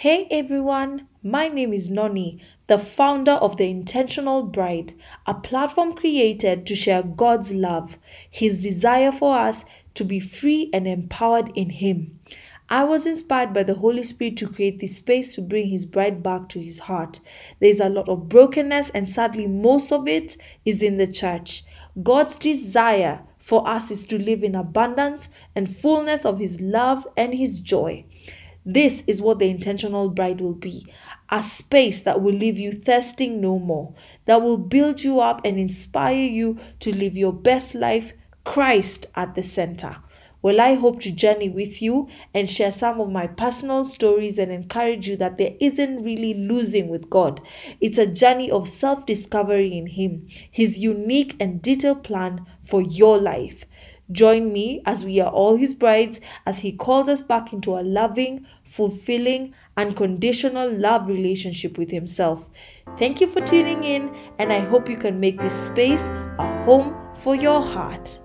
Hey everyone, my name is Noni, the founder of The Intentional Bride, a platform created to share God's love, His desire for us to be free and empowered in Him. I was inspired by the Holy Spirit to create this space to bring His bride back to His heart. There's a lot of brokenness, and sadly, most of it is in the church. God's desire for us is to live in abundance and fullness of His love and His joy. This is what the intentional bride will be a space that will leave you thirsting no more, that will build you up and inspire you to live your best life, Christ at the center. Well, I hope to journey with you and share some of my personal stories and encourage you that there isn't really losing with God. It's a journey of self discovery in Him, His unique and detailed plan for your life. Join me as we are all his brides as he calls us back into a loving, fulfilling, unconditional love relationship with himself. Thank you for tuning in, and I hope you can make this space a home for your heart.